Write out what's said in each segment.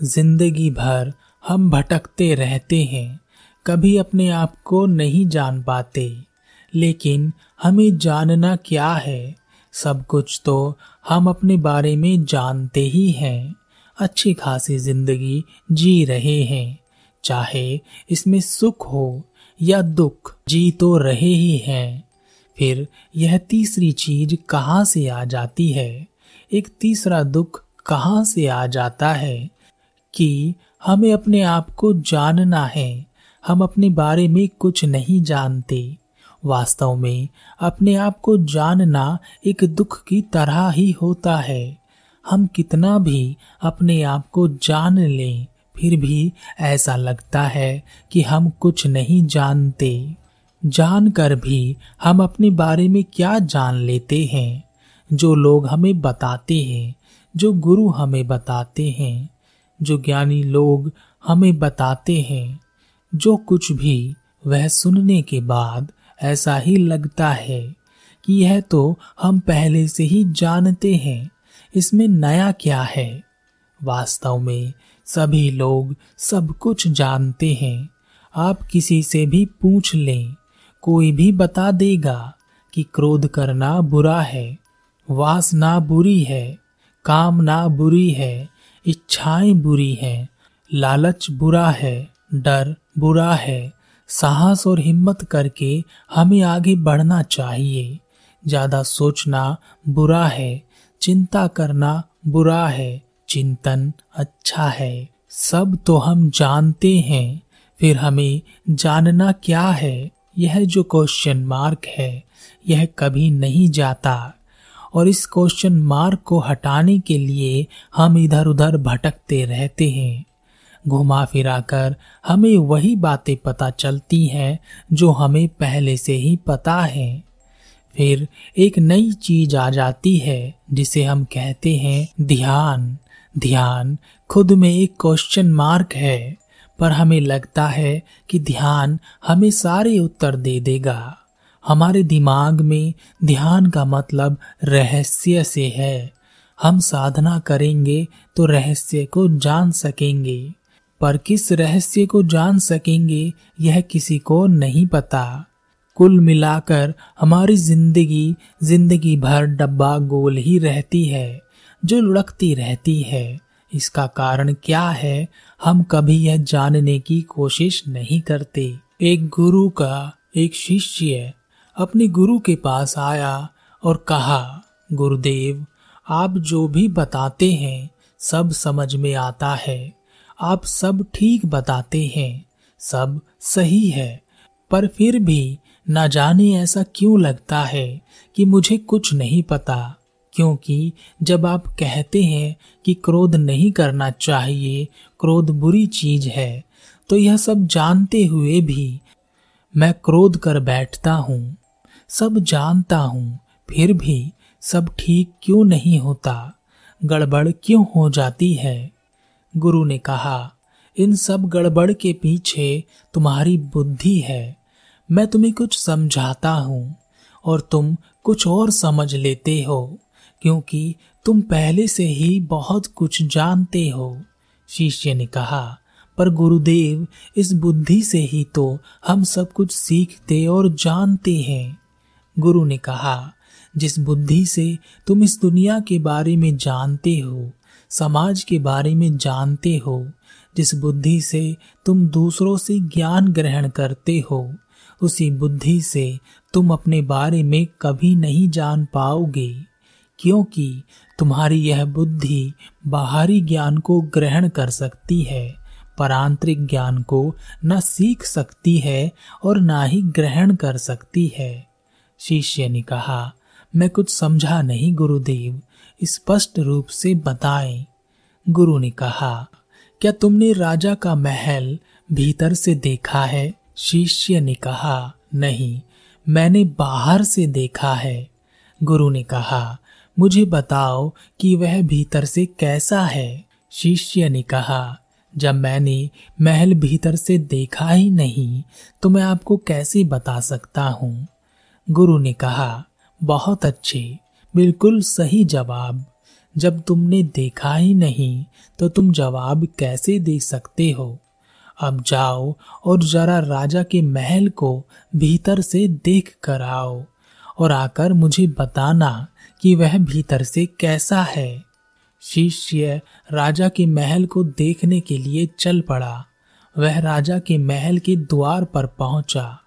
ज़िंदगी भर हम भटकते रहते हैं, कभी अपने आप को नहीं जान पाते। लेकिन हमें जानना क्या है, सब कुछ तो हम अपने बारे में जानते ही हैं। अच्छी खासी ज़िंदगी जी रहे हैं, चाहे इसमें सुख हो या दुख, जी तो रहे ही हैं। फिर यह तीसरी चीज़ कहाँ से आ जाती है? एक तीसरा दुख कहाँ से आ जाता है? कि हमें अपने आप को जानना है। हम अपने बारे में कुछ नहीं जानते। वास्तव में अपने आप को जानना एक दुख की तरह ही होता है। हम कितना भी अपने आप को जान लें, फिर भी ऐसा लगता है कि हम कुछ नहीं जानते। जानकर भी हम अपने बारे में क्या जान लेते हैं? जो लोग हमें बताते हैं, जो गुरु हमें बताते हैं जो ज्ञानी लोग हमें बताते हैं, जो कुछ भी वह सुनने के बाद ऐसा ही लगता है कि यह तो हम पहले से ही जानते हैं, इसमें नया क्या है। वास्तव में सभी लोग सब कुछ जानते हैं। आप किसी से भी पूछ लें, कोई भी बता देगा कि क्रोध करना बुरा है वासना बुरी है कामना बुरी है इच्छाएँ बुरी हैं, लालच बुरा है, डर बुरा है, साहस और हिम्मत करके हमें आगे बढ़ना चाहिए। ज़्यादा सोचना बुरा है, चिंता करना बुरा है, चिंतन अच्छा है। सब तो हम जानते हैं, फिर हमें जानना क्या है? यह जो क्वेश्चन मार्क है, यह कभी नहीं जाता। और इस क्वेश्चन मार्क को हटाने के लिए हम इधर उधर भटकते रहते हैं। घुमा फिरा कर हमें वही बातें पता चलती हैं जो हमें पहले से ही पता है। फिर एक नई चीज़ आ जाती है जिसे हम कहते हैं ध्यान। ध्यान खुद में एक क्वेश्चन मार्क है, पर हमें लगता है कि ध्यान हमें सारे उत्तर दे देगा। हमारे दिमाग में ध्यान का मतलब रहस्य से है। हम साधना करेंगे तो रहस्य को जान सकेंगे। पर किस रहस्य को जान सकेंगे, यह किसी को नहीं पता। कुल मिलाकर हमारी ज़िंदगी ज़िंदगी भर डब्बा गोल ही रहती है, जो लुढ़कती रहती है। इसका कारण क्या है, हम कभी यह जानने की कोशिश नहीं करते। एक गुरु का एक शिष्य अपने गुरु के पास आया और कहा, गुरुदेव, आप जो भी बताते हैं, सब समझ में आता है। आप सब ठीक बताते हैं, सब सही है। पर फिर भी न जाने ऐसा क्यों लगता है कि मुझे कुछ नहीं पता? क्योंकि जब आप कहते हैं कि क्रोध नहीं करना चाहिए, क्रोध बुरी चीज़ है तो यह सब जानते हुए भी मैं क्रोध कर बैठता हूँ। सब जानता हूँ, फिर भी सब ठीक क्यों नहीं होता? गड़बड़ क्यों हो जाती है? गुरु ने कहा, इन सब गड़बड़ के पीछे तुम्हारी बुद्धि है। मैं तुम्हें कुछ समझाता हूँ और तुम कुछ और समझ लेते हो, क्योंकि तुम पहले से ही बहुत कुछ जानते हो। शिष्य ने कहा, पर गुरुदेव, इस बुद्धि से ही तो हम सब कुछ सीखते और जानते हैं। गुरु ने कहा, जिस बुद्धि से तुम इस दुनिया के बारे में जानते हो, समाज के बारे में जानते हो, जिस बुद्धि से तुम दूसरों से ज्ञान ग्रहण करते हो, उसी बुद्धि से तुम अपने बारे में कभी नहीं जान पाओगे, क्योंकि तुम्हारी यह बुद्धि बाहरी ज्ञान को ग्रहण कर सकती है पर आंतरिक ज्ञान को न सीख सकती है और न ही ग्रहण कर सकती है। शिष्य ने कहा, मैं कुछ समझा नहीं, गुरुदेव। स्पष्ट रूप से बताएँ। गुरु ने कहा, क्या तुमने राजा का महल भीतर से देखा है? शिष्य ने कहा, नहीं, मैंने बाहर से देखा है। गुरु ने कहा, मुझे बताओ कि वह भीतर से कैसा है? शिष्य ने कहा, जब मैंने महल भीतर से देखा ही नहीं तो मैं आपको कैसे बता सकता हूँ? गुरु ने कहा, बहुत अच्छे, बिल्कुल सही जवाब। जब तुमने देखा ही नहीं तो तुम जवाब कैसे दे सकते हो? अब जाओ और जरा राजा के महल को भीतर से देख कर आओ और आकर मुझे बताना कि वह भीतर से कैसा है। शिष्य राजा के महल को देखने के लिए चल पड़ा। वह राजा के महल के द्वार पर पहुँचा।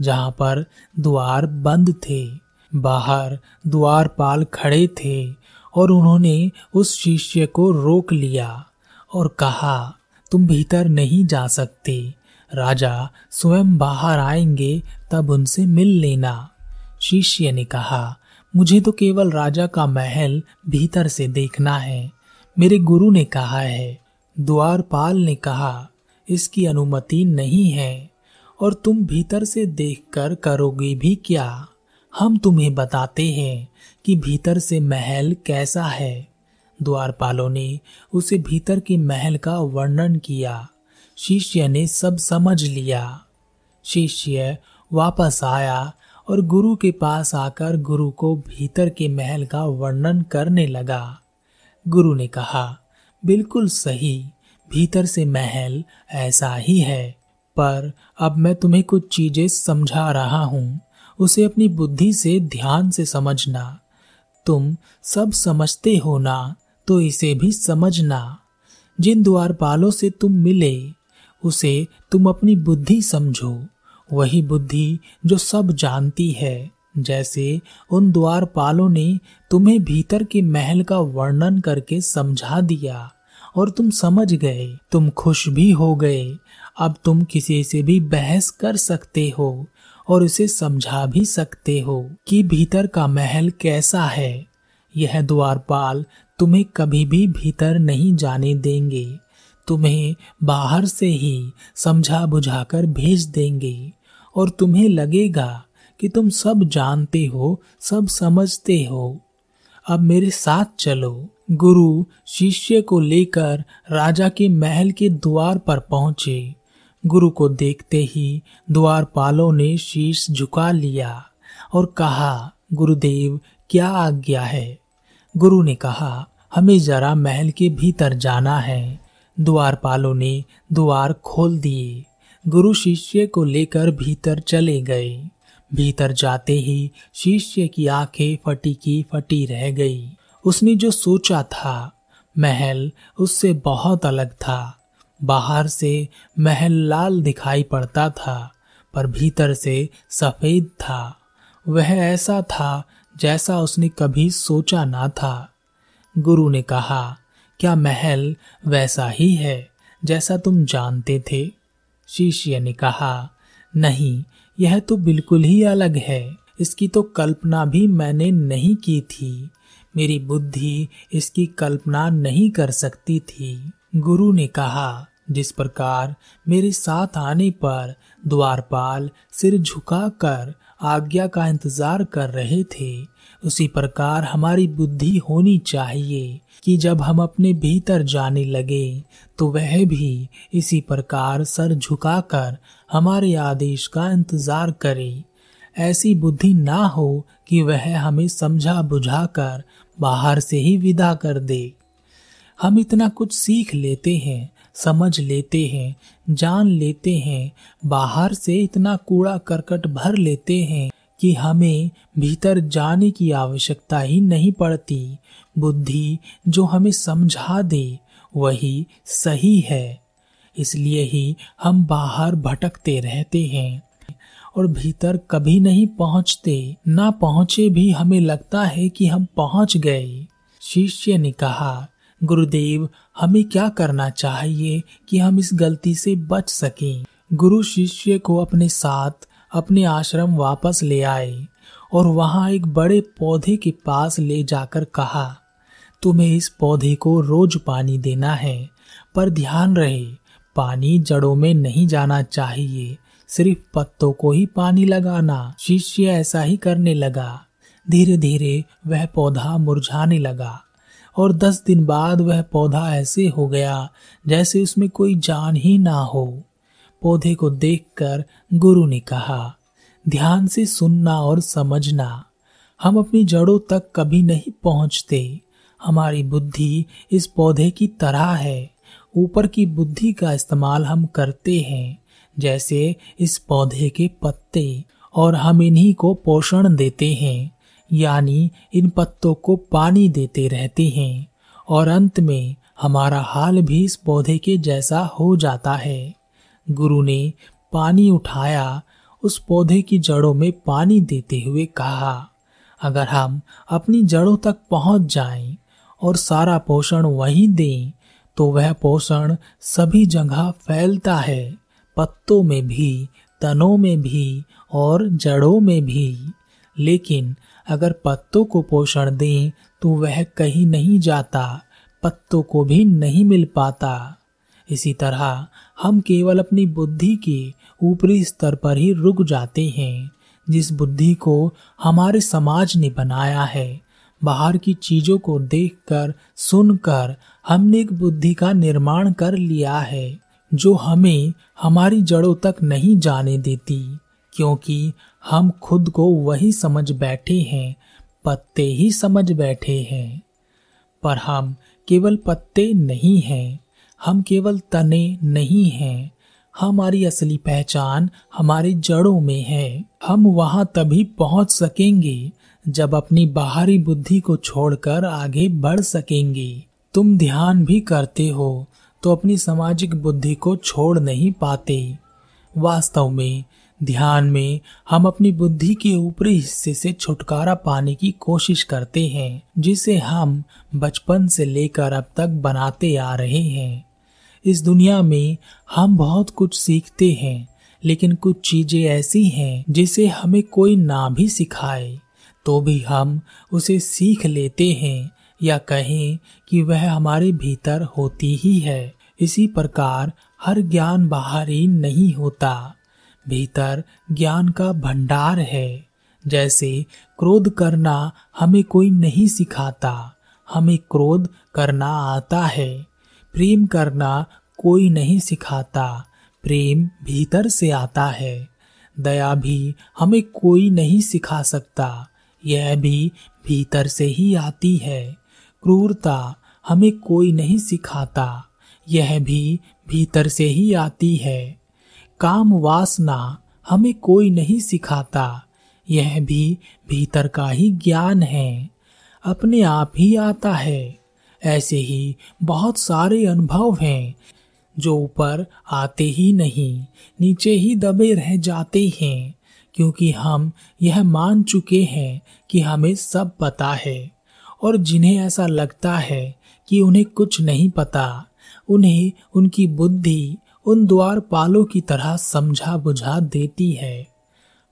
जहाँ पर द्वार बंद थे, बाहर द्वारपाल खड़े थे और उन्होंने उस शिष्य को रोक लिया और कहा, तुम भीतर नहीं जा सकते। राजा स्वयं बाहर आएँगे, तब उनसे मिल लेना। शिष्य ने कहा, मुझे तो केवल राजा का महल भीतर से देखना है। मेरे गुरु ने कहा है। द्वारपाल ने कहा, इसकी अनुमति नहीं है। और तुम भीतर से देखकर करोगे भी क्या? हम तुम्हें बताते हैं कि भीतर से महल कैसा है। द्वारपालों ने उसे भीतर के महल का वर्णन किया। शिष्य ने सब समझ लिया। शिष्य वापस आया और गुरु के पास आकर गुरु को भीतर के महल का वर्णन करने लगा। गुरु ने कहा, बिल्कुल सही, भीतर से महल ऐसा ही है। पर अब मैं तुम्हें कुछ चीज़ें समझा रहा हूँ, उसे अपनी बुद्धि से, ध्यान से समझना। तुम सब समझते हो ना तो इसे भी समझना। जिन द्वारपालों से तुम मिले, उसे तुम अपनी बुद्धि समझो। वही बुद्धि जो सब जानती है, जैसे उन द्वारपालों ने तुम्हें भीतर के महल का वर्णन करके समझा दिया, और तुम समझ गए, तुम खुश भी हो गए अब तुम किसी से भी बहस कर सकते हो और उसे समझा भी सकते हो कि भीतर का महल कैसा है। यह द्वारपाल तुम्हें कभी भी भीतर नहीं जाने देंगे। तुम्हें बाहर से ही समझा बुझाकर भेज देंगे और तुम्हें लगेगा कि तुम सब जानते हो, सब समझते हो। अब मेरे साथ चलो। गुरु शिष्य को लेकर राजा के महल के द्वार पर पहुँचे। गुरु को देखते ही द्वारपालों ने शीश झुका लिया और कहा, गुरुदेव, क्या आज्ञा है? गुरु ने कहा, हमें जरा महल के भीतर जाना है। द्वारपालों ने द्वार खोल दिए। गुरु शिष्य को लेकर भीतर चले गए। भीतर जाते ही शिष्य की आँखें फटी की फटी रह गई। उसने जो सोचा था, महल उससे बहुत अलग था। बाहर से महल लाल दिखाई पड़ता था, पर भीतर से सफ़ेद था। वह ऐसा था जैसा उसने कभी सोचा ना था। गुरु ने कहा, क्या महल वैसा ही है जैसा तुम जानते थे? शिष्य ने कहा, नहीं, यह तो बिल्कुल ही अलग है। इसकी तो कल्पना भी मैंने नहीं की थी। मेरी बुद्धि इसकी कल्पना नहीं कर सकती थी। गुरु ने कहा, जिस प्रकार मेरे साथ आने पर द्वारपाल सिर झुकाकर आज्ञा का इंतज़ार कर रहे थे, उसी प्रकार हमारी बुद्धि होनी चाहिए कि जब हम अपने भीतर जाने लगे तो वह भी इसी प्रकार सर झुकाकर हमारे आदेश का इंतज़ार करे। ऐसी बुद्धि ना हो कि वह हमें समझा बुझाकर बाहर से ही विदा कर दे। हम इतना कुछ सीख लेते हैं, समझ लेते हैं, जान लेते हैं, बाहर से इतना कूड़ा करकट भर लेते हैं कि हमें भीतर जाने की आवश्यकता ही नहीं पड़ती। बुद्धि जो हमें समझा दे, वही सही है। इसलिए ही हम बाहर भटकते रहते हैं और भीतर कभी नहीं पहुँचते। ना पहुँचे भी हमें लगता है कि हम पहुँच गए। शिष्य ने कहा गुरुदेव, हमें क्या करना चाहिए कि हम इस गलती से बच सकें? गुरु शिष्य को अपने साथ, अपने आश्रम वापस ले आए और वहाँ एक बड़े पौधे के पास ले जाकर कहा, तुम्हें इस पौधे को रोज पानी देना है, पर ध्यान रहे, पानी जड़ों में नहीं जाना चाहिए, सिर्फ़ पत्तों को ही पानी लगाना। शिष्य ऐसा ही करने लगा। धीरे धीरे वह पौधा मुरझाने लगा। और दस दिन बाद वह पौधा ऐसे हो गया, जैसे उसमें कोई जान ही ना हो। पौधे को देखकर गुरु ने कहा, ध्यान से सुनना और समझना। हम अपनी जड़ों तक कभी नहीं पहुँचते। हमारी बुद्धि इस पौधे की तरह है। ऊपर की बुद्धि का इस्तेमाल हम करते हैं, जैसे इस पौधे के पत्ते, और हम इन्हीं को पोषण देते हैं। यानी इन पत्तों को पानी देते रहते हैं, और अंत में हमारा हाल भी इस पौधे के जैसा हो जाता है। गुरु ने पानी उठाया, उस पौधे की जड़ों में पानी देते हुए कहा, अगर हम अपनी जड़ों तक पहुँच जाएँ और सारा पोषण वहीं दें तो वह पोषण सभी जगह फैलता है, पत्तों में भी, तनों में भी और जड़ों में भी। लेकिन अगर पत्तों को पोषण दें तो वह कहीं नहीं जाता, पत्तों को भी नहीं मिल पाता। इसी तरह, हम केवल अपनी बुद्धि के ऊपरी स्तर पर ही रुक जाते हैं, जिस बुद्धि को हमारे समाज ने बनाया है। बाहर की चीज़ों को देखकर, सुनकर, हमने एक बुद्धि का निर्माण कर लिया है, जो हमें हमारी जड़ों तक नहीं जाने देती। क्योंकि हम खुद को वही समझ बैठे हैं, पत्ते ही समझ बैठे हैं। पर हम केवल पत्ते नहीं हैं, हम केवल तने नहीं हैं। हमारी असली पहचान हमारी जड़ों में है। हम वहाँ तभी पहुँच सकेंगे जब अपनी बाहरी बुद्धि को छोड़कर आगे बढ़ सकेंगे। तुम ध्यान भी करते हो तो अपनी सामाजिक बुद्धि को छोड़ नहीं पाते। वास्तव में ध्यान में हम अपनी बुद्धि के ऊपरी हिस्से से छुटकारा पाने की कोशिश करते हैं, जिसे हम बचपन से लेकर अब तक बनाते आ रहे हैं। इस दुनिया में हम बहुत कुछ सीखते हैं, लेकिन कुछ चीज़ें ऐसी हैं जिसे हमें कोई ना भी सिखाए तो भी हम उसे सीख लेते हैं या कहें कि वह हमारे भीतर होती ही है। इसी प्रकार हर ज्ञान बाहरी नहीं होता। भीतर ज्ञान का भंडार है। जैसे क्रोध करना हमें कोई नहीं सिखाता, हमें क्रोध करना आता है। प्रेम करना कोई नहीं सिखाता, प्रेम भीतर से आता है। दया भी हमें कोई नहीं सिखा सकता, यह भी भीतर से ही आती है। क्रूरता हमें कोई नहीं सिखाता, यह भी भीतर से ही आती है। काम वासना हमें कोई नहीं सिखाता। यह भी भीतर का ही ज्ञान है। अपने आप ही आता है। ऐसे ही बहुत सारे अनुभव हैं, जो ऊपर आते ही नहीं, नीचे ही दबे रह जाते हैं, क्योंकि हम यह मान चुके हैं कि हमें सब पता है। और जिन्हें ऐसा लगता है कि उन्हें कुछ नहीं पता, उन्हें उनकी बुद्धि उन द्वारपालों की तरह समझा बुझा देती है।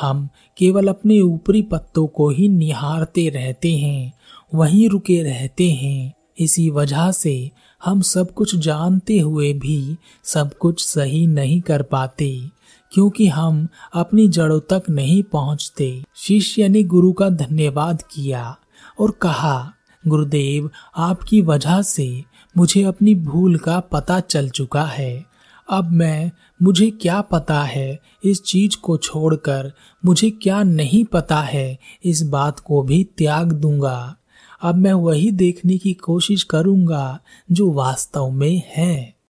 हम केवल अपने ऊपरी पत्तों को ही निहारते रहते हैं, वहीं रुके रहते हैं। इसी वजह से हम सब कुछ जानते हुए भी सब कुछ सही नहीं कर पाते, क्योंकि हम अपनी जड़ों तक नहीं पहुँचते। शिष्य ने गुरु का धन्यवाद किया और कहा, गुरुदेव, आपकी वजह से मुझे अपनी भूल का पता चल चुका है। अब मैं, मुझे क्या पता है इस चीज़ को छोड़कर मुझे क्या नहीं पता है, इस बात को भी त्याग दूँगा। अब मैं वही देखने की कोशिश करूँगा जो वास्तव में है।